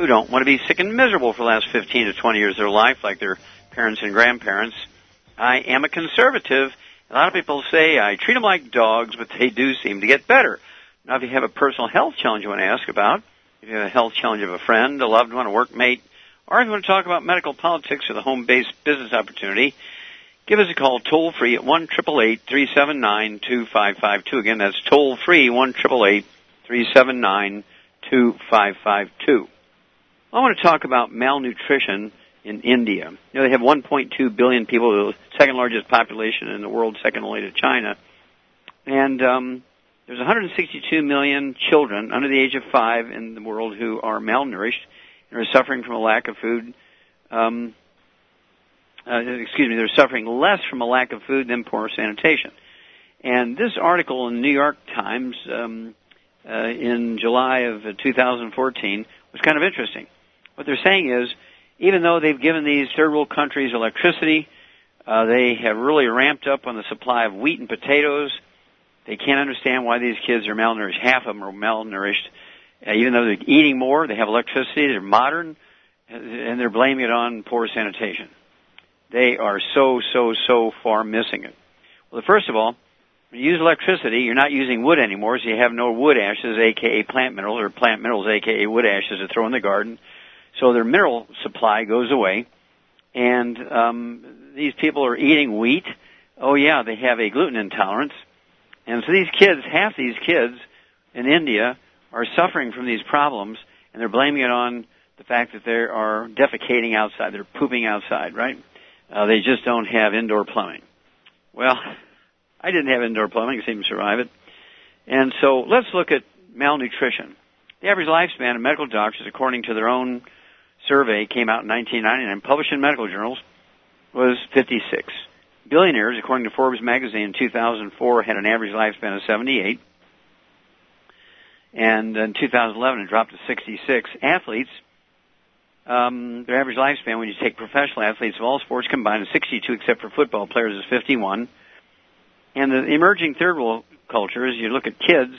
who don't want to be sick and miserable for the last 15 to 20 years of their life, like their parents and grandparents. I am a conservative. A lot of people say I treat them like dogs, but they do seem to get better. Now, if you have a personal health challenge you want to ask about, if you have a health challenge of a friend, a loved one, a workmate, or if you want to talk about medical politics or the home based business opportunity, give us a call toll free at 1 379 2552. Again, that's toll free 1 379 2552. I want to talk about malnutrition in India. You know, they have 1.2 billion people, the second largest population in the world, second only to China. And um, there's 162 million children under the age of five in the world who are malnourished and are suffering from a lack of food. Um, uh, excuse me, they're suffering less from a lack of food than poor sanitation. And this article in the New York Times um, uh, in July of 2014 was kind of interesting. What they're saying is, even though they've given these third world countries electricity, uh, they have really ramped up on the supply of wheat and potatoes. They can't understand why these kids are malnourished. Half of them are malnourished. Uh, even though they're eating more, they have electricity, they're modern, and they're blaming it on poor sanitation. They are so, so, so far missing it. Well, first of all, when you use electricity, you're not using wood anymore, so you have no wood ashes, aka plant minerals, or plant minerals, aka wood ashes to throw in the garden. So their mineral supply goes away, and um, these people are eating wheat. Oh yeah, they have a gluten intolerance, and so these kids, half these kids in India, are suffering from these problems, and they're blaming it on the fact that they are defecating outside, they're pooping outside, right? Uh, they just don't have indoor plumbing. Well, I didn't have indoor plumbing, I seemed to survive it. And so let's look at malnutrition. The average lifespan of medical doctors, according to their own survey came out in 1999, published in medical journals, was 56. Billionaires, according to Forbes magazine in 2004, had an average lifespan of 78. And in 2011, it dropped to 66. Athletes, um, their average lifespan, when you take professional athletes of all sports combined, is 62, except for football players, is 51. And the emerging third world cultures, you look at kids,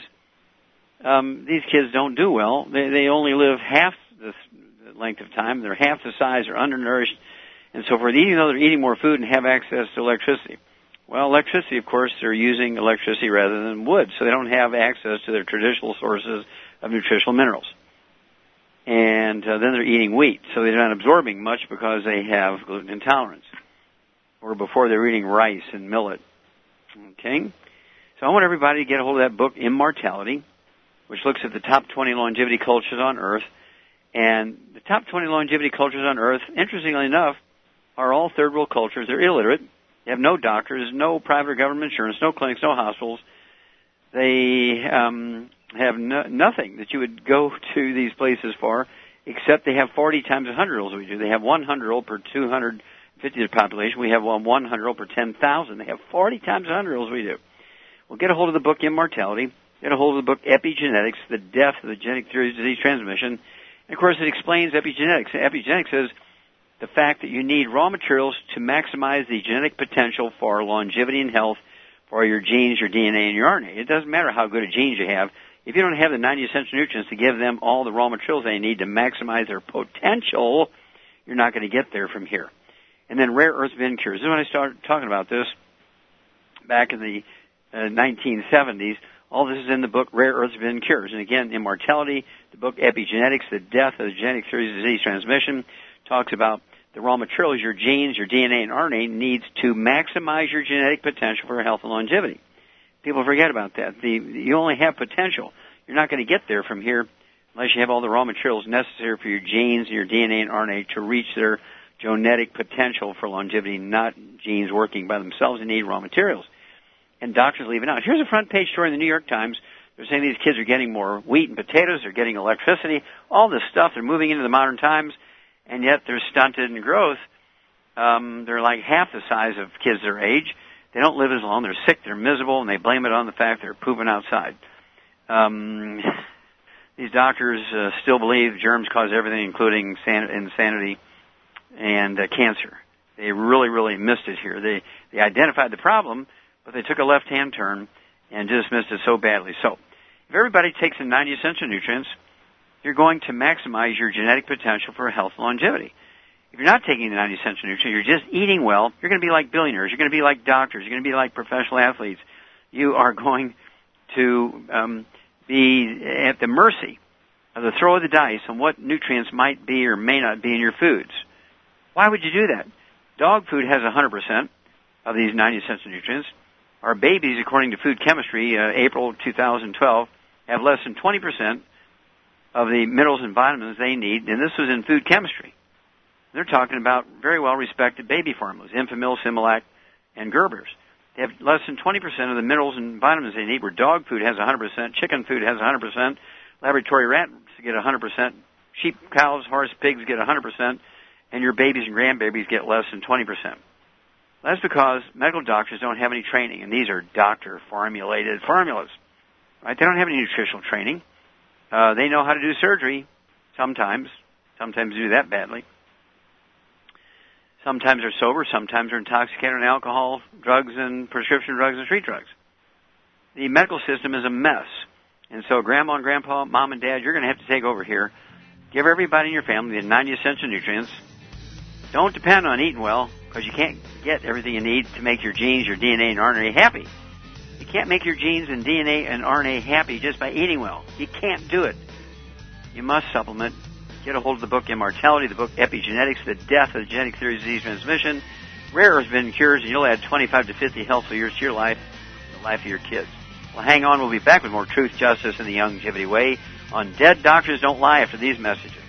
um, these kids don't do well. They, they only live half the length of time. They're half the size, they're undernourished, and so forth, even though they're eating more food and have access to electricity. Well, electricity, of course, they're using electricity rather than wood, so they don't have access to their traditional sources of nutritional minerals. And uh, then they're eating wheat, so they're not absorbing much because they have gluten intolerance. Or before they're eating rice and millet. Okay? So I want everybody to get a hold of that book, Immortality, which looks at the top 20 longevity cultures on Earth and the top 20 longevity cultures on Earth, interestingly enough, are all third world cultures. They're illiterate. They have no doctors, no private or government insurance, no clinics, no hospitals. They um, have no, nothing that you would go to these places for, except they have 40 times 100 olds we do. They have 100 old per 250 population. We have 100 old per 10,000. They have 40 times 100 olds we do. Well, get a hold of the book Immortality. Get a hold of the book Epigenetics, The Death of the Genetic Theory of Disease Transmission and of course, it explains epigenetics. Epigenetics is the fact that you need raw materials to maximize the genetic potential for longevity and health for your genes, your DNA, and your RNA. It doesn't matter how good a genes you have. If you don't have the 90 essential nutrients to give them all the raw materials they need to maximize their potential, you're not going to get there from here. And then Rare Earths Forbidden Cures. This is when I started talking about this back in the uh, 1970s. All this is in the book Rare Earths Forbidden Cures. And again, Immortality, the book Epigenetics, the death of the genetic theories of disease transmission, talks about the raw materials, your genes, your DNA and RNA needs to maximize your genetic potential for health and longevity. People forget about that. The, you only have potential. You're not going to get there from here unless you have all the raw materials necessary for your genes and your DNA and RNA to reach their genetic potential for longevity, not genes working by themselves. They need raw materials. And doctors leave it out. Here's a front page story in the New York Times. They're saying these kids are getting more wheat and potatoes, they're getting electricity, all this stuff. They're moving into the modern times and yet they're stunted in growth. Um, they're like half the size of kids their age. They don't live as long. They're sick. They're miserable, and they blame it on the fact they're pooping outside. Um, these doctors uh, still believe germs cause everything, including san- insanity and uh, cancer. They really, really missed it here. They they identified the problem, but they took a left-hand turn and just missed it so badly. So, if everybody takes in 90 essential nutrients, you're going to maximize your genetic potential for health and longevity. If you're not taking the 90 essential nutrients, you're just eating well, you're going to be like billionaires, you're going to be like doctors, you're going to be like professional athletes. You are going to um, be at the mercy of the throw of the dice on what nutrients might be or may not be in your foods. Why would you do that? Dog food has 100% of these 90 essential nutrients. Our babies, according to food chemistry, uh, April 2012, have less than 20% of the minerals and vitamins they need, and this was in food chemistry. They're talking about very well respected baby formulas, Enfamil, Similac, and Gerber's. They have less than 20% of the minerals and vitamins they need, where dog food has 100%, chicken food has 100%, laboratory rats get 100%, sheep, cows, horse, pigs get 100%, and your babies and grandbabies get less than 20%. That's because medical doctors don't have any training, and these are doctor formulated formulas. Right? They don't have any nutritional training. Uh, they know how to do surgery sometimes. Sometimes do that badly. Sometimes they're sober. Sometimes they're intoxicated on alcohol, drugs, and prescription drugs and street drugs. The medical system is a mess. And so grandma and grandpa, mom and dad, you're going to have to take over here. Give everybody in your family the 90 essential nutrients. Don't depend on eating well because you can't get everything you need to make your genes, your DNA, and RNA happy. You can't make your genes and DNA and RNA happy just by eating well. You can't do it. You must supplement. Get a hold of the book Immortality, the book Epigenetics, the death of the genetic theory of disease transmission. Rare Earths Forbidden Cures, and you'll add 25 to 50 healthful years to your life, the life of your kids. Well, hang on. We'll be back with more truth, justice, and the longevity way on Dead Doctors Don't Lie after these messages.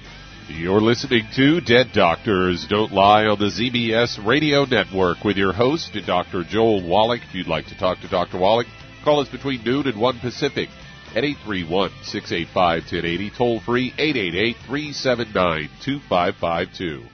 You're listening to Dead Doctors Don't Lie on the ZBS Radio Network with your host, Dr. Joel Wallach. If you'd like to talk to Dr. Wallach, call us between noon and 1 Pacific at 831-685-1080, toll free 888-379-2552.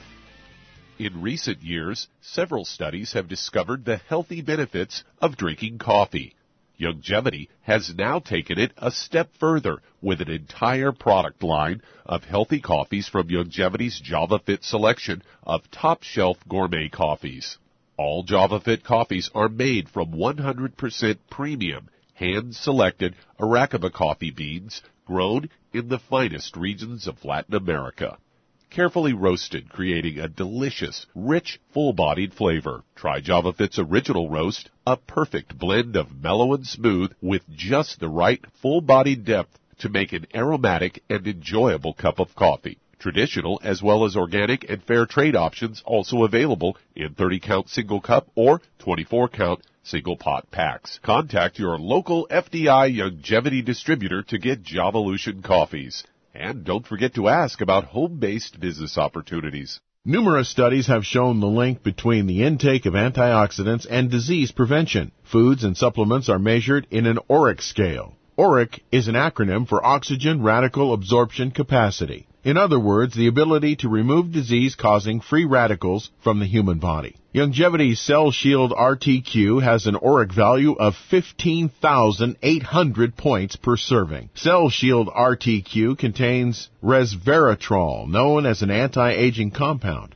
In recent years, several studies have discovered the healthy benefits of drinking coffee. Youngevity has now taken it a step further with an entire product line of healthy coffees from Youngevity's JavaFit selection of top shelf gourmet coffees. All JavaFit coffees are made from 100% premium, hand selected Arabica coffee beans grown in the finest regions of Latin America carefully roasted, creating a delicious, rich, full-bodied flavor. Try JavaFit's original roast, a perfect blend of mellow and smooth with just the right full-bodied depth to make an aromatic and enjoyable cup of coffee. Traditional as well as organic and fair trade options also available in 30 count single cup or 24 count single pot packs. Contact your local FDI Youngevity distributor to get Javalution coffees. And don't forget to ask about home-based business opportunities. Numerous studies have shown the link between the intake of antioxidants and disease prevention. Foods and supplements are measured in an ORAC scale. ORAC is an acronym for Oxygen Radical Absorption Capacity. In other words, the ability to remove disease-causing free radicals from the human body. Youngevity's Cell Shield RTQ has an ORAC value of 15,800 points per serving. Cell Shield RTQ contains resveratrol, known as an anti-aging compound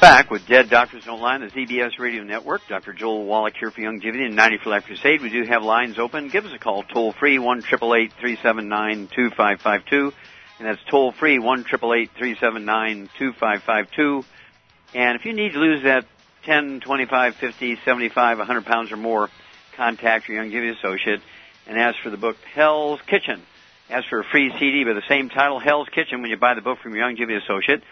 Back with Dead Doctors Don't Lie the ZBS Radio Network. Dr. Joel Wallach here for Youngevity and 90 for Life Crusade. We do have lines open. Give us a call toll free one triple eight three seven nine two five five two, and that's toll free one triple eight three seven nine two five five two. And if you need to lose that 10, 25, 50, 75, 100 pounds or more, contact your Youngevity associate and ask for the book Hell's Kitchen. Ask for a free CD by the same title, Hell's Kitchen, when you buy the book from your Youngevity associate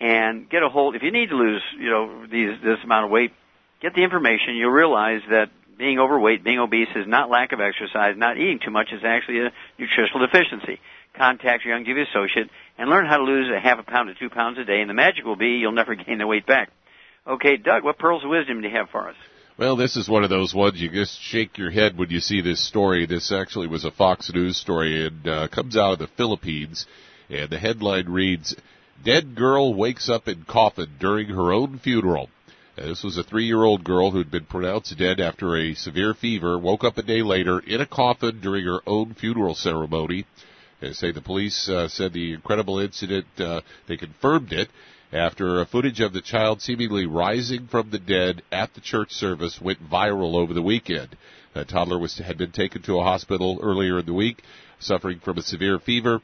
and get a hold. If you need to lose, you know, these, this amount of weight, get the information. You'll realize that being overweight, being obese is not lack of exercise, not eating too much is actually a nutritional deficiency. Contact your Youngevity associate and learn how to lose a half a pound to two pounds a day, and the magic will be you'll never gain the weight back. Okay, Doug, what pearls of wisdom do you have for us? Well, this is one of those ones you just shake your head when you see this story. This actually was a Fox News story and uh, comes out of the Philippines, and the headline reads Dead girl wakes up in coffin during her own funeral. this was a three-year-old girl who had been pronounced dead after a severe fever, woke up a day later in a coffin during her own funeral ceremony. They say the police uh, said the incredible incident, uh, they confirmed it after footage of the child seemingly rising from the dead at the church service went viral over the weekend. The toddler was, had been taken to a hospital earlier in the week, suffering from a severe fever.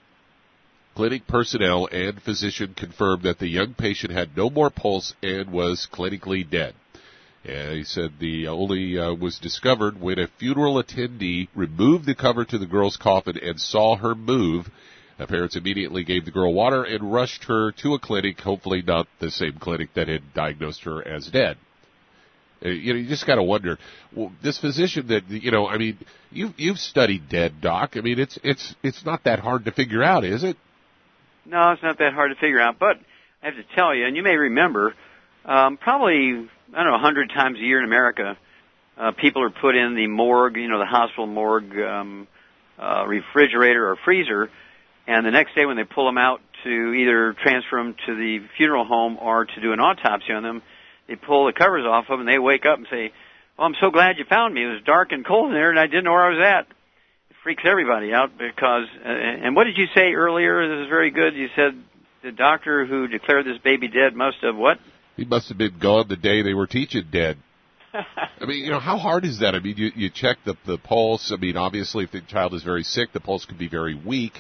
Clinic personnel and physician confirmed that the young patient had no more pulse and was clinically dead. he said the only uh, was discovered when a funeral attendee removed the cover to the girl's coffin and saw her move. The parents immediately gave the girl water and rushed her to a clinic, hopefully not the same clinic that had diagnosed her as dead. Uh, you know, you just got to wonder. Well, this physician that you know, I mean, you've you've studied dead, doc. I mean, it's it's it's not that hard to figure out, is it? No, it's not that hard to figure out. But I have to tell you, and you may remember, um, probably I don't know, a hundred times a year in America, uh, people are put in the morgue, you know, the hospital morgue um, uh, refrigerator or freezer, and the next day when they pull them out to either transfer them to the funeral home or to do an autopsy on them, they pull the covers off of them and they wake up and say, "Oh, I'm so glad you found me. It was dark and cold in there, and I didn't know where I was at." Freaks everybody out because. Uh, and what did you say earlier? This is very good. You said the doctor who declared this baby dead must have what? He must have been gone the day they were teaching dead. I mean, you know, how hard is that? I mean, you you check the the pulse. I mean, obviously, if the child is very sick, the pulse could be very weak.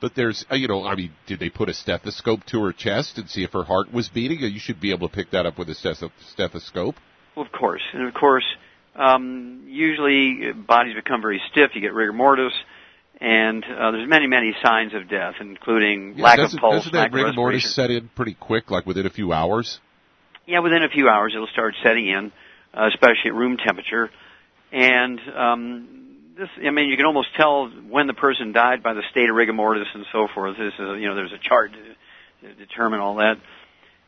But there's, uh, you know, I mean, did they put a stethoscope to her chest and see if her heart was beating? You should be able to pick that up with a stethoscope. Well, of course, and of course, um, usually bodies become very stiff. You get rigor mortis, and uh, there's many, many signs of death, including yeah, lack of pulse, doesn't that rigor mortis set in pretty quick, like within a few hours? Yeah, within a few hours it'll start setting in, uh, especially at room temperature. And um, this, I mean, you can almost tell when the person died by the state of rigor mortis and so forth. This is, you know, there's a chart to, to determine all that.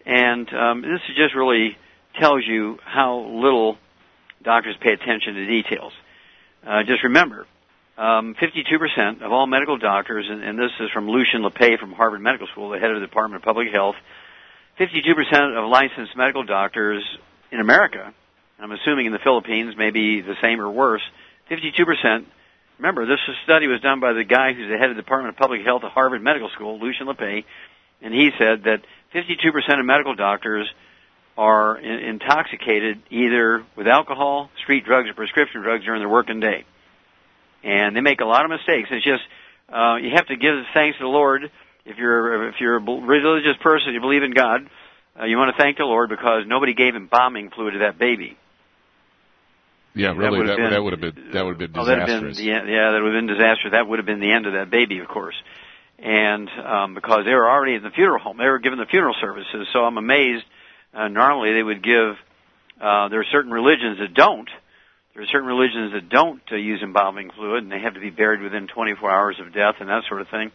And um, this just really tells you how little doctors pay attention to details. Uh, just remember, um, 52% of all medical doctors, and, and this is from Lucian Lepay from Harvard Medical School, the head of the Department of Public Health, 52% of licensed medical doctors in America, I'm assuming in the Philippines, maybe the same or worse, 52%. Remember, this study was done by the guy who's the head of the Department of Public Health at Harvard Medical School, Lucian Lepay, and he said that 52% of medical doctors are in- intoxicated either with alcohol, street drugs, or prescription drugs during their working day. And they make a lot of mistakes. It's just uh, you have to give thanks to the Lord if you're if you're a religious person, you believe in God. Uh, you want to thank the Lord because nobody gave embalming fluid to that baby. Yeah, really, that, that would have been that would have been disastrous. Oh, been, yeah, yeah, that would have been disastrous. That would have been the end of that baby, of course. And um, because they were already in the funeral home, they were given the funeral services. So I'm amazed uh, normally they would give. Uh, there are certain religions that don't. There are certain religions that don't uh, use embalming fluid, and they have to be buried within 24 hours of death and that sort of thing.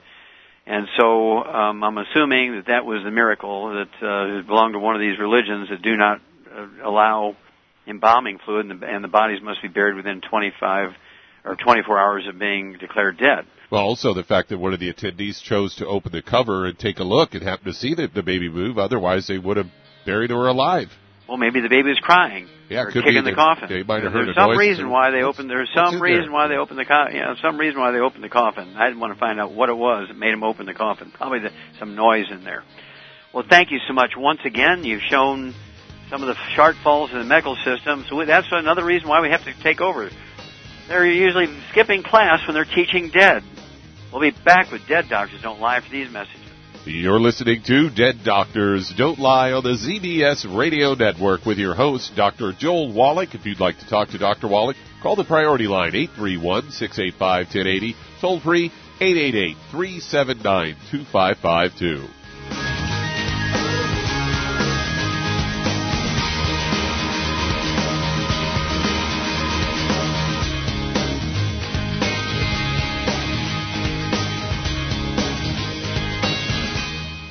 And so um, I'm assuming that that was the miracle that uh, belonged to one of these religions that do not uh, allow embalming fluid, and the, and the bodies must be buried within 25 or 24 hours of being declared dead. Well, also the fact that one of the attendees chose to open the cover and take a look and happened to see the, the baby move. Otherwise, they would have buried or alive. Well, maybe the baby was crying. Yeah, or could kicking be the coffin. They might have heard there's some reason why they opened. There's some reason there? why they opened the coffin. You know, some reason why they opened the coffin. I didn't want to find out what it was that made them open the coffin. Probably the, some noise in there. Well, thank you so much once again. You've shown some of the shortfalls in the medical system. So that's another reason why we have to take over. They're usually skipping class when they're teaching dead. We'll be back with Dead Doctors Don't Lie for these messages. You're listening to Dead Doctors Don't Lie on the ZBS Radio Network with your host, Dr. Joel Wallach. If you'd like to talk to Dr. Wallach, call the priority line 831-685-1080, toll free 888-379-2552.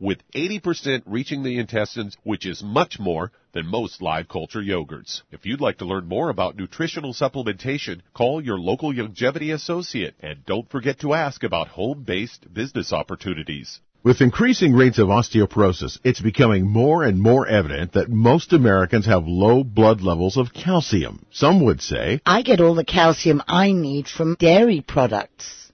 with 80% reaching the intestines, which is much more than most live culture yogurts. If you'd like to learn more about nutritional supplementation, call your local Youngevity associate and don't forget to ask about home-based business opportunities. With increasing rates of osteoporosis, it's becoming more and more evident that most Americans have low blood levels of calcium. Some would say, I get all the calcium I need from dairy products.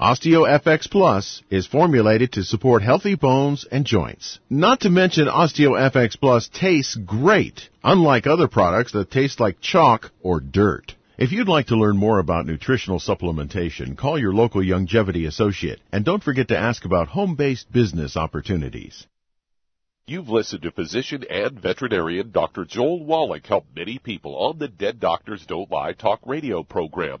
OsteoFX Plus is formulated to support healthy bones and joints. Not to mention OsteoFX Plus tastes great, unlike other products that taste like chalk or dirt. If you'd like to learn more about nutritional supplementation, call your local Youngevity associate and don't forget to ask about home-based business opportunities. You've listened to physician and veterinarian Dr. Joel Wallach help many people on the Dead Doctors Don't Lie talk radio program.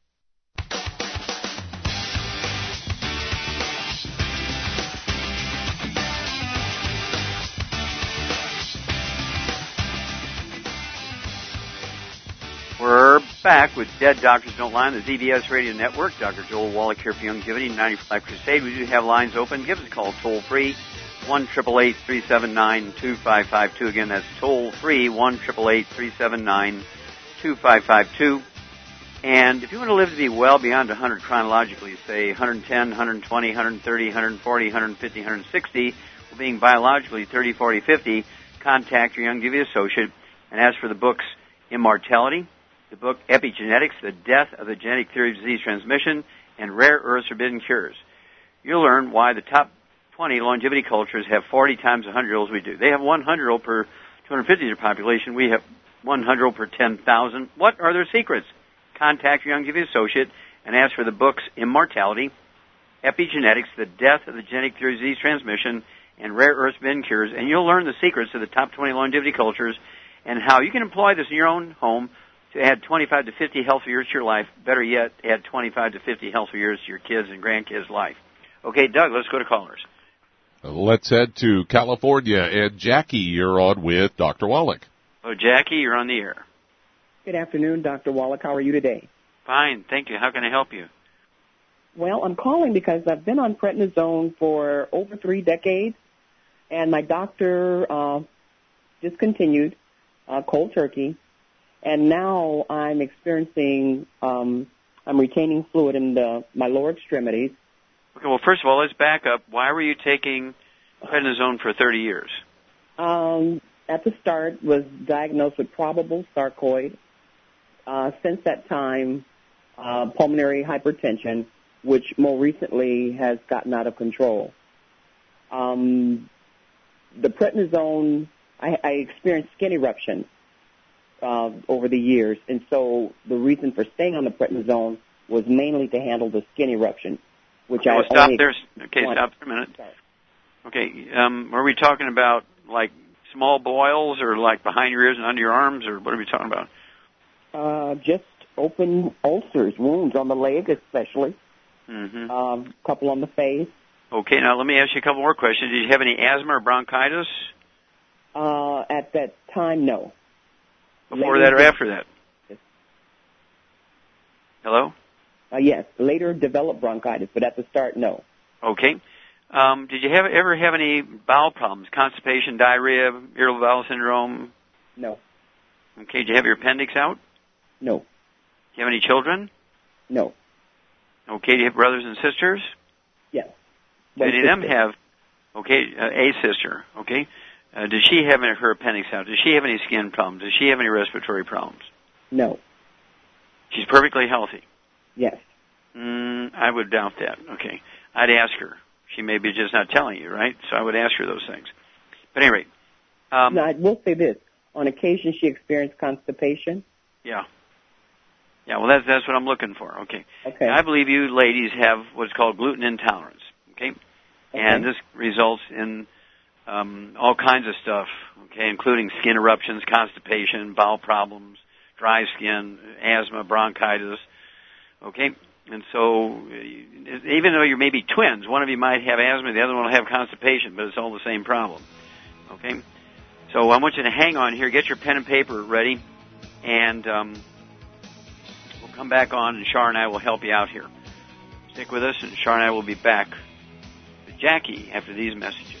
back with Dead Doctors Don't Lie on the ZBS Radio Network. Dr. Joel Wallach here for Youngevity, 95 Crusade. We do have lines open. Give us a call toll free, 1 379 2552. Again, that's toll free, 1 379 2552. And if you want to live to be well beyond 100 chronologically, say 110, 120, 130, 140, 150, 160, well, being biologically 30, 40, 50, contact your Young Youngevity associate and ask for the books Immortality, the book Epigenetics, The Death of the Genetic Theory of Disease Transmission, and Rare Earths Forbidden Cures. You'll learn why the top 20 longevity cultures have 40 times 100 year olds we do. They have 100 year old per 250 year population. We have 100 year old per 10,000. What are their secrets? Contact your Youngevity associate and ask for the books Immortality, Epigenetics, The Death of the Genetic Theory of Disease Transmission, and Rare Earths Forbidden Cures, and you'll learn the secrets of the top 20 longevity cultures and how you can employ this in your own home add 25 to 50 healthy years to your life. Better yet, add 25 to 50 healthy years to your kids and grandkids' life. Okay, Doug, let's go to callers. Let's head to California. And Jackie, you're on with Dr. Wallach. Oh, Jackie, you're on the air. Good afternoon, Dr. Wallach. How are you today? Fine, thank you. How can I help you? Well, I'm calling because I've been on prednisone for over three decades, and my doctor uh, discontinued uh, cold turkey, and now I'm experiencing, um, I'm retaining fluid in the, my lower extremities. Okay, well, first of all, let's back up. Why were you taking prednisone for 30 years? Um, at the start, was diagnosed with probable sarcoid. Uh, since that time, uh, pulmonary hypertension, which more recently has gotten out of control. Um, the prednisone, I, I experienced skin eruptions uh, over the years, and so the reason for staying on the prednisone was mainly to handle the skin eruption, which okay, I stop only there. Okay, stop for a minute. Okay, um, were we talking about like small boils, or like behind your ears and under your arms, or what are we talking about? Uh, just open ulcers, wounds on the leg, especially. Mm-hmm. Um, couple on the face. Okay, now let me ask you a couple more questions. Did you have any asthma or bronchitis Uh, at that time, no. Before Later that or de- after that? Hello. Uh, yes, later developed bronchitis, but at the start, no. Okay. Um, did you have ever have any bowel problems? Constipation, diarrhea, irritable bowel syndrome? No. Okay. Did you have your appendix out? No. Do you have any children? No. Okay. Do you have brothers and sisters? Yes. One any of them have? Okay, uh, a sister. Okay. Uh, does she have any, her appendix out? Does she have any skin problems? Does she have any respiratory problems? No. She's perfectly healthy. Yes. Mm, I would doubt that. Okay. I'd ask her. She may be just not telling you, right? So I would ask her those things. But anyway, um, no, I will say this. On occasion, she experienced constipation. yeah. Yeah, well, that's, that's what I'm looking for. Okay. Okay. I believe you ladies have what's called gluten intolerance. Okay. And this results in um, all kinds of stuff, okay, including skin eruptions, constipation, bowel problems, dry skin, asthma, bronchitis, okay. And so, uh, even though you're maybe twins, one of you might have asthma, the other one will have constipation, but it's all the same problem, okay. So I want you to hang on here, get your pen and paper ready, and um, we'll come back on, and Shar and I will help you out here. Stick with us, and Shar and I will be back with Jackie after these messages.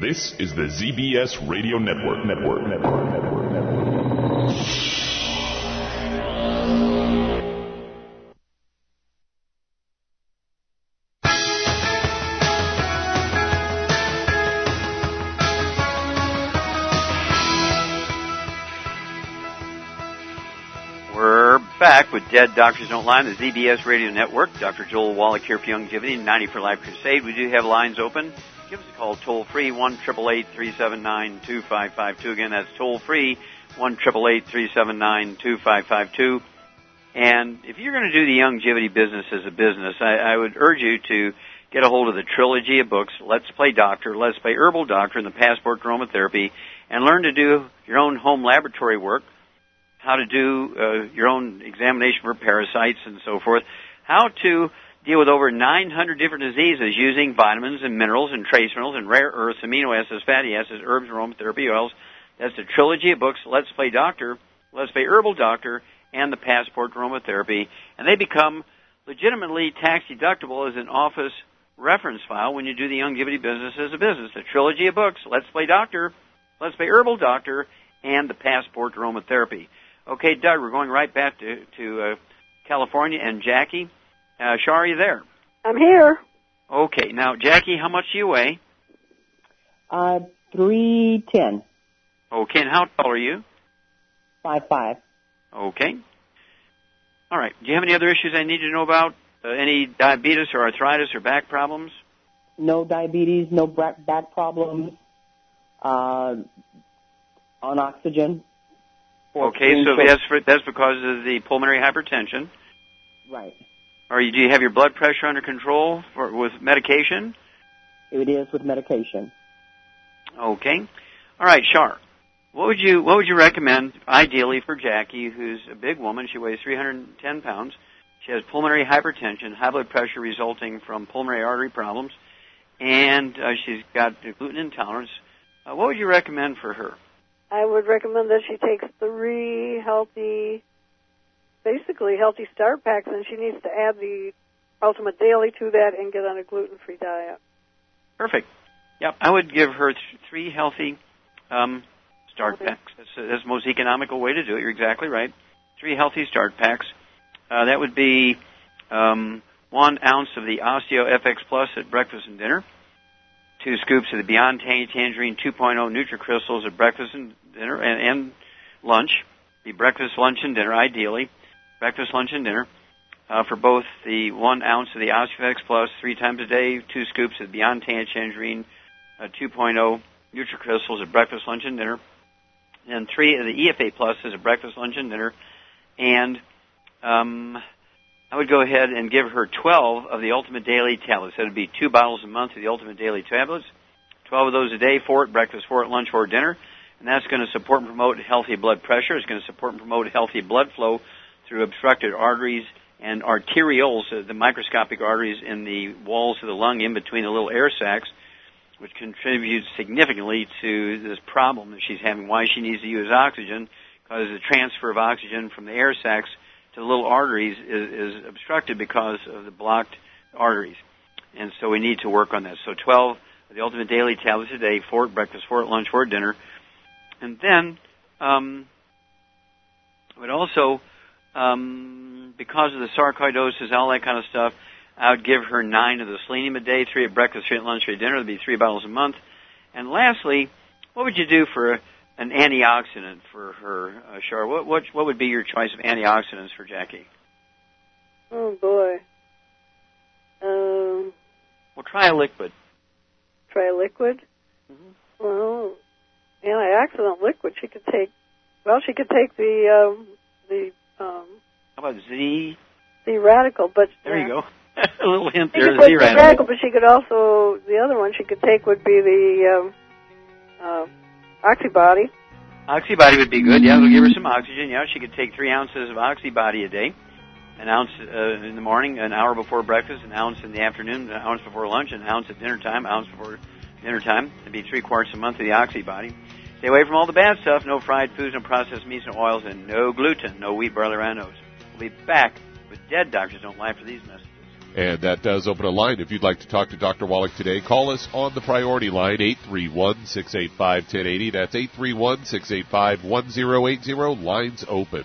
This is the ZBS Radio Network. Network. Network. Network. Network. We're back with Dead Doctors Don't Lie on the ZBS Radio Network. Dr. Joel Wallach here for Youngevity, 90 for Life Crusade. We do have lines open. Give us a call toll free, 1 379 2552. Again, that's toll free, 1 379 2552. And if you're going to do the Youngevity business as a business, I, I would urge you to get a hold of the trilogy of books, Let's Play Doctor, Let's Play Herbal Doctor, and the Passport Aromatherapy, and learn to do your own home laboratory work, how to do uh, your own examination for parasites and so forth, how to deal with over 900 different diseases using vitamins and minerals and trace minerals and rare earths, amino acids, fatty acids, herbs, aromatherapy oils. That's the trilogy of books, Let's Play Doctor, Let's Play Herbal Doctor, and the Passport to Aromatherapy. And they become legitimately tax deductible as an office reference file when you do the Youngevity business as a business. The trilogy of books, Let's Play Doctor, Let's Play Herbal Doctor, and the Passport to Aromatherapy. Okay, Doug, we're going right back to, to uh, California and Jackie. Uh, Shar, are you there? I'm here. Okay, now Jackie, how much do you weigh? Uh, three ten. Okay, and how tall are you? Five five. Okay. All right. Do you have any other issues I need to know about? Uh, any diabetes or arthritis or back problems? No diabetes, no back back problems. Uh, on oxygen. Okay, so that's for, that's because of the pulmonary hypertension. Right. Or you, do you have your blood pressure under control for, with medication? It is with medication. Okay. All right, Shar. What would you What would you recommend ideally for Jackie, who's a big woman? She weighs 310 pounds. She has pulmonary hypertension, high blood pressure resulting from pulmonary artery problems, and uh, she's got gluten intolerance. Uh, what would you recommend for her? I would recommend that she takes three healthy, basically healthy start packs, and she needs to add the Ultimate Daily to that and get on a gluten-free diet. Perfect. Yep, I would give her th- three healthy um, start Okay. packs. That's, that's the most economical way to do it. You're exactly right. Three healthy start packs. Uh, that would be um, one ounce of the Osteo FX Plus at breakfast and dinner, two scoops of the Beyond Tangy Tangerine 2.0 NutriCrystals at breakfast and dinner and, and lunch. The breakfast, lunch, and dinner, ideally. Breakfast, lunch, and dinner. Uh, for both the one ounce of the Osteo FX Plus three times a day, two scoops of Beyond Tangy Tangerine uh, 2.0 NutriCrystals at breakfast, lunch, and dinner, and three of the EFA Pluses at breakfast, lunch, and dinner, and um, I would go ahead and give her 12 of the Ultimate Daily tablets. That would be two bottles a month of the Ultimate Daily tablets, 12 of those a day, four at breakfast, four at lunch, four at dinner. And that's going to support and promote healthy blood pressure. It's going to support and promote healthy blood flow through obstructed arteries and arterioles, uh, the microscopic arteries in the walls of the lung in between the little air sacs, which contributes significantly to this problem that she's having, why she needs to use oxygen, because the transfer of oxygen from the air sacs to the little arteries is, is obstructed because of the blocked arteries. And so we need to work on that. So 12 the ultimate daily tablets a day, four at breakfast, four at lunch, four at dinner. And then, um, but also, um, because of the sarcoidosis, all that kind of stuff, I would give her nine of the selenium a day, three at breakfast, three at lunch, three at dinner. That'd be three bottles a month. And lastly, what would you do for an antioxidant for her, uh, Char? What, what what would be your choice of antioxidants for Jackie? Oh boy. Um. Well, try a liquid. Try a liquid. Mm-hmm. Well, antioxidant liquid. She could take. Well, she could take the um, the um, How about Z? the radical, but There uh, you go. a little hint there. Z radical. radical, but she could also the other one she could take would be the um, uh, oxybody. Oxybody would be good. Yeah, it'll give her some oxygen. Yeah, she could take three ounces of Oxybody a day. An ounce uh, in the morning, an hour before breakfast, an ounce in the afternoon, an ounce before lunch, an ounce at dinner time, an ounce before dinner time. It'd be three quarts a month of the Oxybody. Stay away from all the bad stuff. No fried foods, no processed meats, and oils, and no gluten. No wheat, barley, and oats. We'll be back with Dead Doctors Don't Lie for these messages. And that does open a line. If you'd like to talk to Dr. Wallach today, call us on the priority line, 831-685-1080. That's 831-685-1080. Lines open.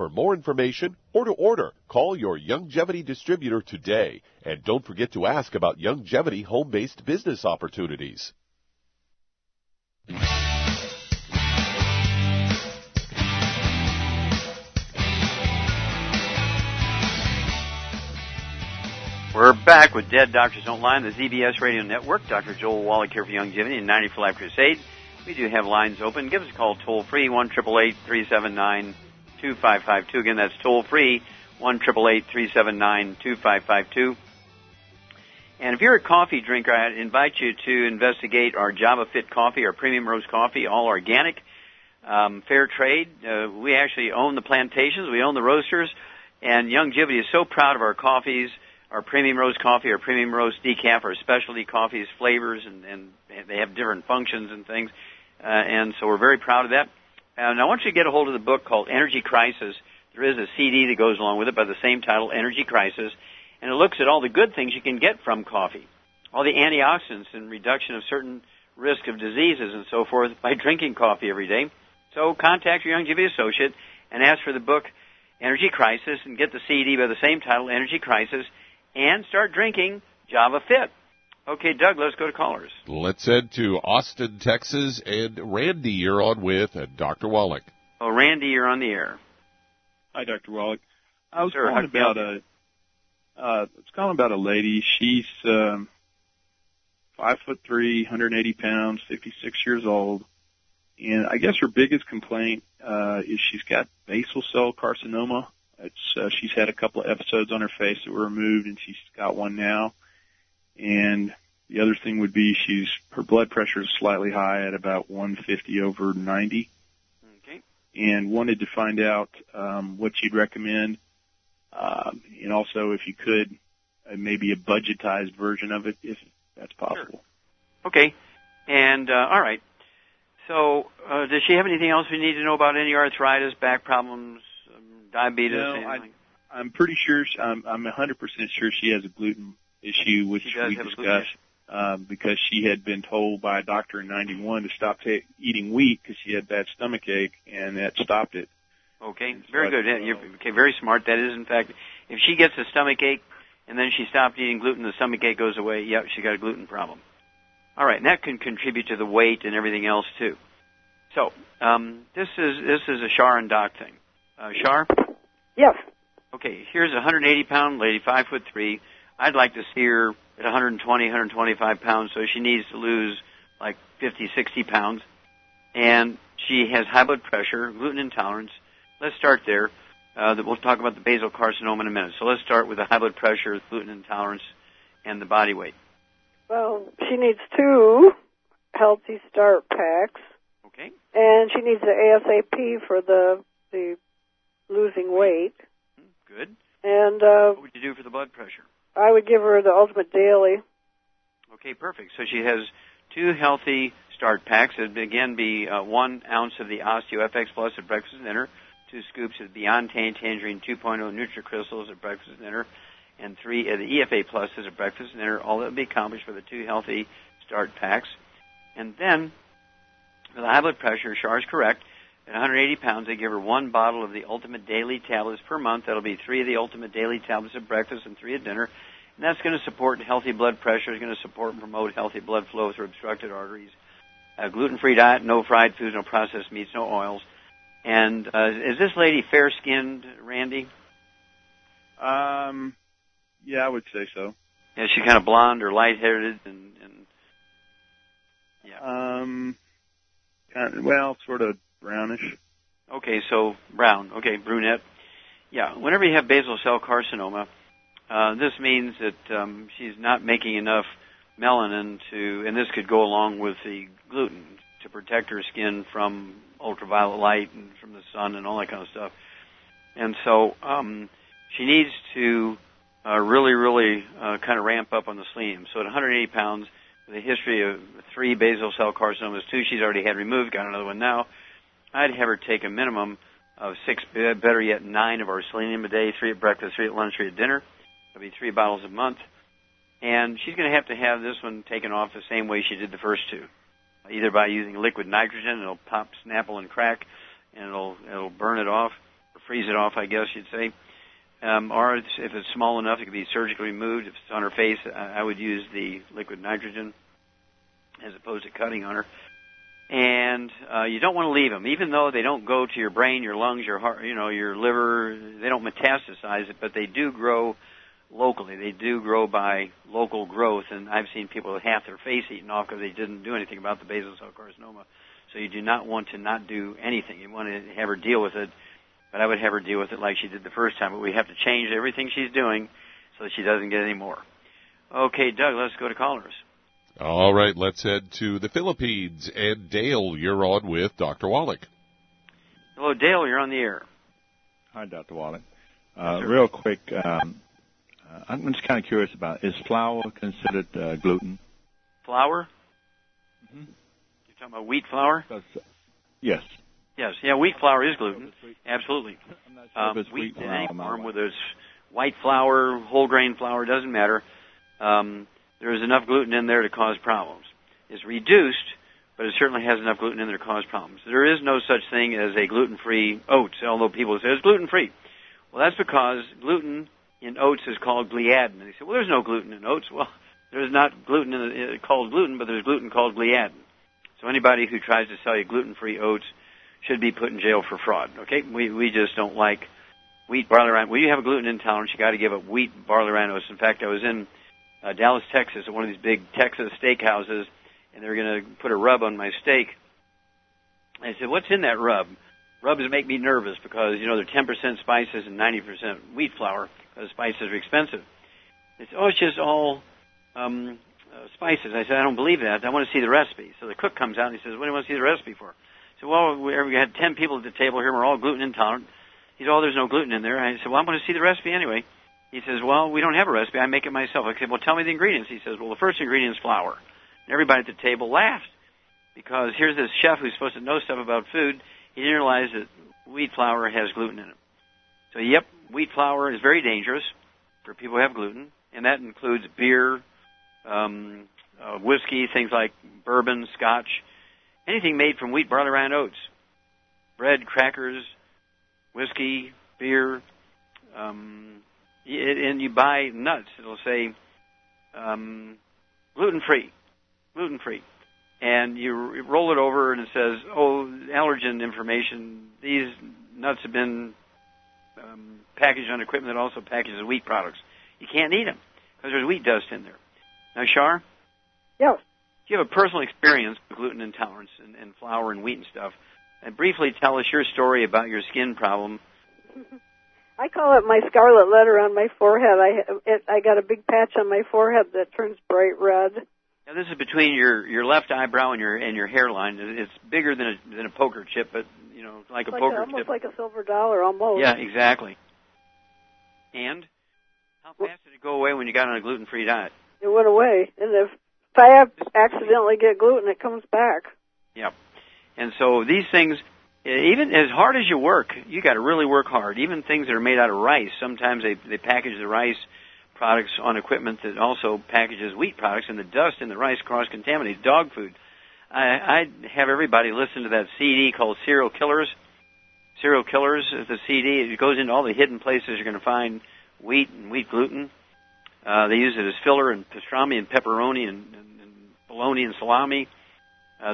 For more information or to order, call your Youngevity distributor today. And don't forget to ask about Youngevity home-based business opportunities. We're back with Dead Doctors Don't Lie on the ZBS Radio Network. Dr. Joel Wallach here for Youngevity and 90 for Life Crusade. We do have lines open. Give us a call toll free, 1 379 2552. Again, that's toll free, 1 379 2552. And if you're a coffee drinker, I invite you to investigate our Java Fit coffee, our premium roast coffee, all organic, um, fair trade. Uh, we actually own the plantations, we own the roasters, and Youngevity is so proud of our coffees our premium roast coffee, our premium roast decaf, our specialty coffees, flavors, and, and they have different functions and things. Uh, and so we're very proud of that. And I want you to get a hold of the book called Energy Crisis. There is a CD that goes along with it by the same title, Energy Crisis, and it looks at all the good things you can get from coffee, all the antioxidants and reduction of certain risk of diseases and so forth by drinking coffee every day. So contact your Youngevity associate and ask for the book Energy Crisis and get the CD by the same title, Energy Crisis, and start drinking Java Fit. Okay, Doug, let's go to callers. Let's head to Austin, Texas, and Randy, you're on with uh, Dr. Wallach. Oh, Randy, you're on the air. Hi, Dr. Wallach. I was Sir, calling how can I about a, uh, I was calling about a lady. She's um, five foot three, 180 pounds, 56 years old, and I guess her biggest complaint uh, is she's got basal cell carcinoma. It's uh, she's had a couple of episodes on her face that were removed, and she's got one now. And the other thing would be she's her blood pressure is slightly high at about 150 over 90 Okay. and wanted to find out um, what you'd recommend, um, and also if you could, uh, maybe a budgetized version of it, if that's possible. Sure. Okay. And uh, all right. So, uh, does she have anything else we need to know about any arthritis, back problems, um, diabetes? No, anything I, I'm pretty sure. She, I'm, I'm 100% sure she has a gluten issue, which She we have a gluten discussed. Um, because she had been told by a doctor in '91 to stop ta- eating wheat because she had bad stomach ache, and that stopped it. Okay, so very I- good. Yeah, you're okay, very smart. That is, in fact, if she gets a stomach ache and then she stopped eating gluten, the stomach ache goes away. Yep, she got a gluten problem. All right, and that can contribute to the weight and everything else too. So, um, this is this is a Shar and Doc thing. Uh, Shar, Yes. okay, here's a 180 pound lady, five foot three. I'd like to see her at 120, 125 pounds, so she needs to lose like 50, 60 pounds. And she has high blood pressure, gluten intolerance. Let's start there. Uh, that we'll talk about the basal carcinoma in a minute. So let's start with the high blood pressure, gluten intolerance, and the body weight. Well, she needs two healthy start packs, Okay. and she needs the ASAP for the the losing weight. Good. And uh, What would you do for the blood pressure? I would give her the Ultimate Daily. Okay, perfect. So she has two healthy start packs. It'd again be uh, one ounce of the Osteo FX Plus at breakfast and dinner, two scoops of Beyond Tan Tangerine 2.0 NutriCrystals at breakfast and dinner, and three of the EFA Pluses at breakfast and dinner. All that would be accomplished for the two healthy start packs. And then, for the high blood pressure, Char is correct. At 180 pounds, they give her one bottle of the Ultimate Daily tablets per month. That'll be three of the Ultimate Daily tablets at breakfast and three at dinner. And that's going to support healthy blood pressure. It's going to support and promote healthy blood flow through obstructed arteries. A gluten-free diet, no fried foods, no processed meats, no oils. And uh, is this lady fair-skinned, Randy? Um, yeah, I would say so. Is she kind of blonde or light-haired? And, and Um, kind of, well, sort of brownish. okay, so brown. Okay, brunette. Yeah. Whenever you have basal cell carcinoma, uh, this means that um, she's not making enough melanin to, and this could go along with the gluten to protect her skin from ultraviolet light and from the sun and all that kind of stuff. And so um, she needs to uh, really, really uh, kind of ramp up on the selenium. So at 180 pounds, the history of three basal cell carcinomas, two she's already had removed, got another one now, I'd have her take a minimum of six, better yet, nine of our selenium a day, three at breakfast, three at lunch, three at dinner. That'll be three bottles a month. And she's going to have to have this one taken off the same way she did the first two, either by using liquid nitrogen. It'll pop, snapple, and crack, and it'll it'll burn it off or freeze it off, I guess you'd say. Um, or if it's small enough, it can be surgically removed. If it's on her face, I would use the liquid nitrogen as opposed to cutting on her. And uh, you don't want to leave them, even though they don't go to your brain, your lungs, your heart, you know, your liver. They don't metastasize it, but they do grow locally. They do grow by local growth, and I've seen people with half their face eaten off because they didn't do anything about the basal cell carcinoma. So you do not want to not do anything. You want to have her deal with it, but I would have her deal with it like she did the first time. But we have to change everything she's doing so that she doesn't get any more. Okay, Doug, let's go to callers. All right, let's head to the Philippines. And Dale, you're on with Dr. Wallach. Hello, Dale. You're on the air. Hi, Dr. Wallach. Uh, real quick, um, uh, I'm just kind of curious about is flour considered uh, gluten? Flour? Mm-hmm. You're talking about wheat flour? Yes. Yes. Yeah, wheat flour is gluten. Absolutely. sure if Um, wheat wheat in flour any form, white. whether it's white flour, whole grain flour, doesn't matter. Um, there is enough gluten in there to cause problems. It's reduced but it certainly has enough gluten in there to cause problems. There is no such thing as a gluten-free oats, although people say it's gluten-free. Well, that's because gluten in oats is called gliadin. And they say, well, there's no gluten in oats. Well, there's not gluten in uh, called gluten, but there's gluten called gliadin. So anybody who tries to sell you gluten-free oats should be put in jail for fraud. Okay, we we just don't like wheat, barley, rye. When you have a gluten intolerance, you got to give up wheat, barley, rye. In fact, I was in uh, Dallas, Texas, at one of these big Texas steakhouses, and they were going to put a rub on my steak. I said, "What's in that rub?" Rubs make me nervous because you know they're 10% spices and 90% wheat flour because spices are expensive. They said, "Oh, it's just all um, uh, spices." I said, "I don't believe that. I want to see the recipe." So the cook comes out and he says, "What do you want to see the recipe for?" I said, "Well, we we had 10 people at the table here, we're all gluten intolerant." He said, "Oh, there's no gluten in there." I said, "Well, I'm going to see the recipe anyway." He says, "Well, we don't have a recipe. I make it myself." I said, "Well, tell me the ingredients." He says, "Well, the first ingredient is flour." And everybody at the table laughed because here's this chef who's supposed to know stuff about food. He didn't realize that wheat flour has gluten in it. So, yep, wheat flour is very dangerous for people who have gluten, and that includes beer, um, uh, whiskey, things like bourbon, scotch, anything made from wheat, barley, and oats, bread, crackers, whiskey, beer, um, and you buy nuts. It'll say um, gluten free, gluten free, and you roll it over and it says, "Oh, allergen information. These nuts have been um, packaged on equipment that also packages wheat products. You can't eat them because there's wheat dust in there." Now, Shar. Yes. You have a personal experience with gluten intolerance and, and flour and wheat and stuff? And briefly tell us your story about your skin problem. I call it my scarlet letter on my forehead. I it, I got a big patch on my forehead that turns bright red. Now this is between your your left eyebrow and your and your hairline. It's bigger than a than a poker chip, but you know, like a like poker a, almost chip. like a silver dollar, almost. Yeah, exactly. And how fast did it go away when you got on a gluten-free diet? It went away, and if if I accidentally get gluten, it comes back. Yep. And so these things, even as hard as you work, you got to really work hard. Even things that are made out of rice, sometimes they they package the rice products on equipment that also packages wheat products, and the dust in the rice cross contaminates dog food. I, I have everybody listen to that CD called Cereal Killers. Cereal Killers is the CD. It goes into all the hidden places you're going to find wheat and wheat gluten. Uh, they use it as filler in pastrami and pepperoni and, and, and bologna and salami. Uh,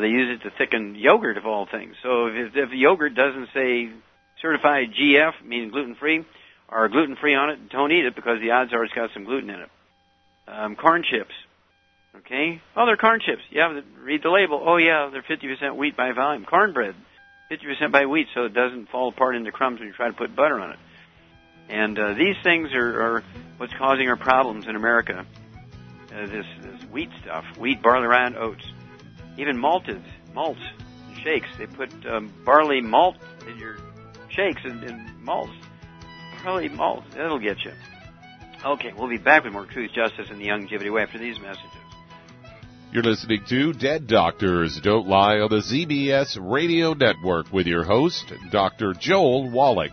they use it to thicken yogurt of all things. So if, if yogurt doesn't say certified GF, meaning gluten free, or gluten free on it, don't eat it because the odds are it's got some gluten in it. Um, corn chips. Okay? Oh, they're corn chips. Yeah, read the label. Oh, yeah, they're 50% wheat by volume. Cornbread, 50% by wheat so it doesn't fall apart into crumbs when you try to put butter on it. And uh, these things are, are what's causing our problems in America. Uh, this, this wheat stuff, wheat, barley, rye, and oats. Even malted, malts, shakes. They put um, barley malt in your shakes and, and malts. Barley malt, that'll get you. Okay, we'll be back with more truth, justice, and the Youngevity way after these messages. You're listening to Dead Doctors Don't Lie on the ZBS Radio Network with your host, Dr. Joel Wallach.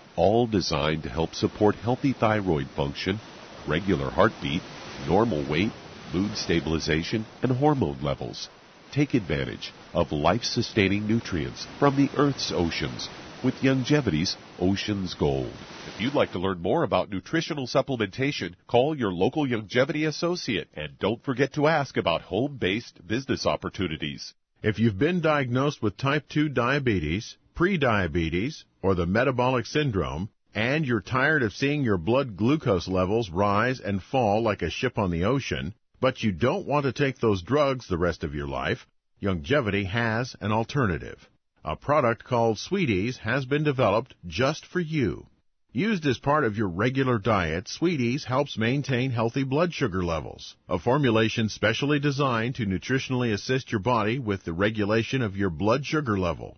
all designed to help support healthy thyroid function, regular heartbeat, normal weight, mood stabilization, and hormone levels. Take advantage of life sustaining nutrients from the Earth's oceans with Youngevity's Ocean's Gold. If you'd like to learn more about nutritional supplementation, call your local Youngevity associate and don't forget to ask about home-based business opportunities. If you've been diagnosed with type 2 diabetes, prediabetes, or the metabolic syndrome, and you're tired of seeing your blood glucose levels rise and fall like a ship on the ocean, but you don't want to take those drugs the rest of your life, Youngevity has an alternative. A product called Sweeties has been developed just for you. Used as part of your regular diet, Sweeties helps maintain healthy blood sugar levels. A formulation specially designed to nutritionally assist your body with the regulation of your blood sugar level.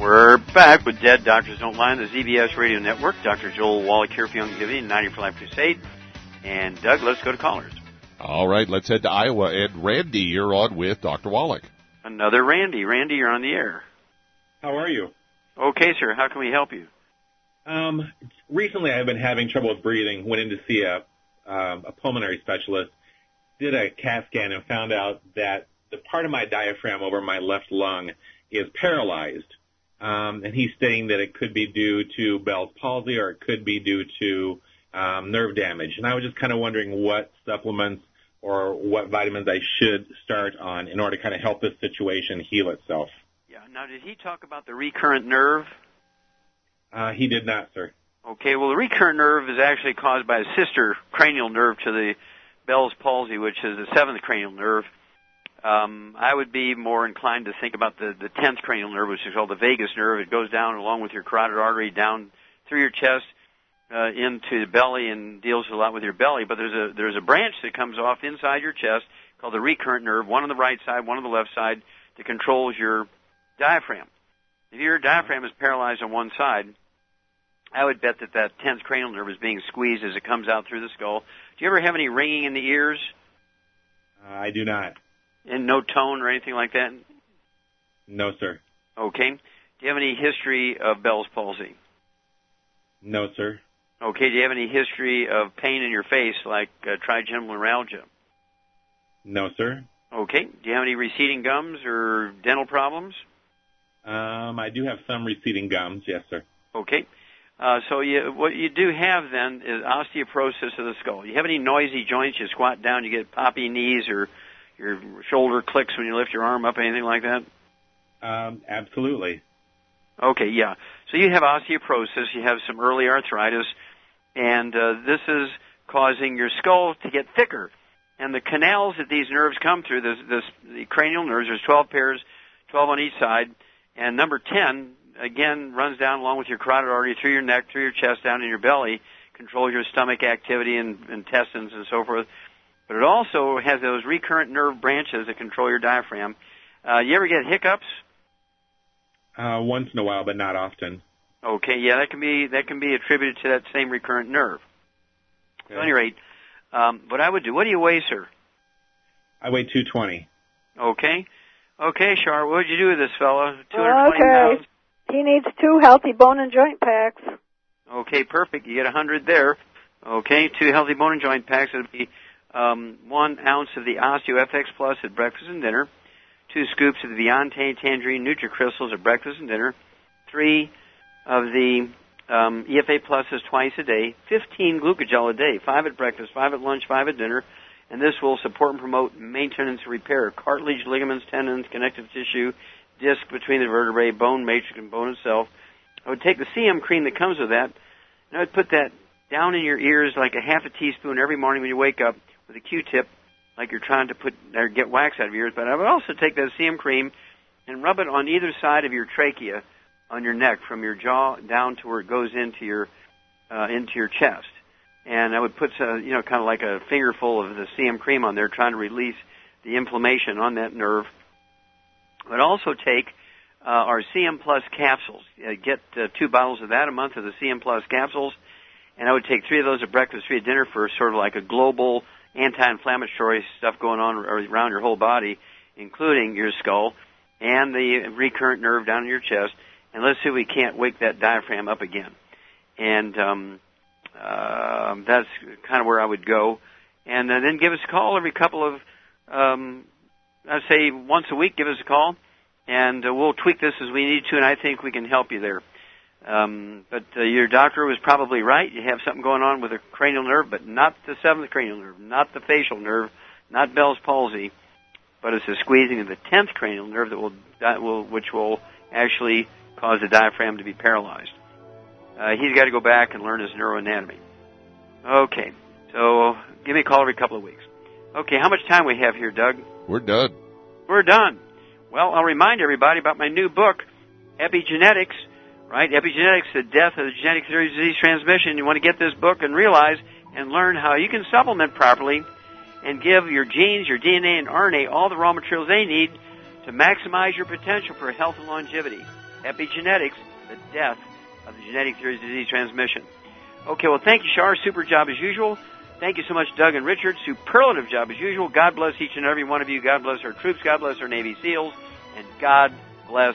We're back with Dead Doctors Don't Lie on the ZBS Radio Network. Dr. Joel Wallach here for Youngevity and 90 for Life Crusade. And Doug, let's go to callers. All right, let's head to Iowa. And Randy, you're on with Dr. Wallach. Another Randy. Randy, you're on the air. How are you? Okay, sir. How can we help you? Um, recently, I've been having trouble with breathing. Went in to see a um, a pulmonary specialist. Did a CAT scan and found out that the part of my diaphragm over my left lung is paralyzed. Um, and he's saying that it could be due to Bell's palsy or it could be due to um, nerve damage. And I was just kind of wondering what supplements or what vitamins I should start on in order to kind of help this situation heal itself. Yeah. Now, did he talk about the recurrent nerve? Uh, he did not, sir. Okay. Well, the recurrent nerve is actually caused by a sister cranial nerve to the Bell's palsy, which is the seventh cranial nerve. Um, I would be more inclined to think about the the tenth cranial nerve, which is called the vagus nerve. It goes down along with your carotid artery down through your chest uh, into the belly and deals a lot with your belly. But there's a there's a branch that comes off inside your chest called the recurrent nerve, one on the right side, one on the left side, that controls your diaphragm. If your diaphragm is paralyzed on one side, I would bet that that tenth cranial nerve is being squeezed as it comes out through the skull. Do you ever have any ringing in the ears? Uh, I do not. And no tone or anything like that? No, sir. Okay. Do you have any history of Bell's palsy? No, sir. Okay. Do you have any history of pain in your face, like uh, trigeminal neuralgia? No, sir. Okay. Do you have any receding gums or dental problems? Um, I do have some receding gums. Yes, sir. Okay. Uh, so you, what you do have then is osteoporosis of the skull. You have any noisy joints? You squat down, you get poppy knees, or your shoulder clicks when you lift your arm up, anything like that? Um, absolutely. Okay, yeah. So you have osteoporosis, you have some early arthritis, and uh, this is causing your skull to get thicker. And the canals that these nerves come through, this, this, the cranial nerves, there's 12 pairs, 12 on each side, and number 10, again, runs down along with your carotid artery through your neck, through your chest, down in your belly, controls your stomach activity and intestines and so forth. But it also has those recurrent nerve branches that control your diaphragm. Uh, you ever get hiccups? Uh, once in a while, but not often. Okay, yeah, that can be that can be attributed to that same recurrent nerve. Okay. So, at any rate, um, what I would do. What do you weigh, sir? I weigh 220. Okay. Okay, Char, what would you do with this fella? 220 Okay. pounds? He needs two healthy bone and joint packs. Okay, perfect. You get a 100 there. Okay, two healthy bone and joint packs. It would be um, one ounce of the Osteo FX Plus at breakfast and dinner, two scoops of the Beyonte Tangerine NutriCrystals at breakfast and dinner, three of the um, EFA Pluses twice a day, 15 glucogel a day, five at breakfast, five at lunch, five at dinner, and this will support and promote maintenance and repair of cartilage, ligaments, tendons, connective tissue, disc between the vertebrae, bone matrix, and bone itself. I would take the CM cream that comes with that, and I would put that down in your ears like a half a teaspoon every morning when you wake up with a Q-tip, like you're trying to put or get wax out of your ears. But I would also take that CM cream and rub it on either side of your trachea on your neck, from your jaw down to where it goes into your uh, into your chest. And I would put, uh, you know, kind of like a fingerful of the CM cream on there, trying to release the inflammation on that nerve. Would also take uh, our CM Plus capsules. Uh, get uh, two bottles of that a month of the CM Plus capsules, and I would take three of those at breakfast, three at dinner for sort of like a global anti-inflammatory stuff going on around your whole body, including your skull and the recurrent nerve down in your chest. And let's see if we can't wake that diaphragm up again. And um, uh, that's kind of where I would go. And uh, then give us a call every couple of, um, I'd say once a week. Give us a call, and uh, we'll tweak this as we need to. And I think we can help you there. Um, but uh, your doctor was probably right. You have something going on with the cranial nerve, but not the seventh cranial nerve, not the facial nerve, not Bell's palsy, but it's a squeezing of the tenth cranial nerve that will, that will which will actually cause the diaphragm to be paralyzed. Uh, he's got to go back and learn his neuroanatomy. Okay, so give me a call every couple of weeks. Okay, how much time we have here, Doug? We're done. We're done. Well, I'll remind everybody about my new book, Epigenetics, right? Epigenetics, the death of the genetic theory of disease transmission. You want to get this book and realize and learn how you can supplement properly and give your genes, your DNA, and RNA all the raw materials they need to maximize your potential for health and longevity. Epigenetics, the death of the genetic theory of disease transmission. Okay, well, thank you, Shar. Super job as usual. Thank you so much, Doug and Richard. Superlative job as usual. God bless each and every one of you. God bless our troops. God bless our Navy SEALs. And God bless